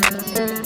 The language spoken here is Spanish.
Gracias.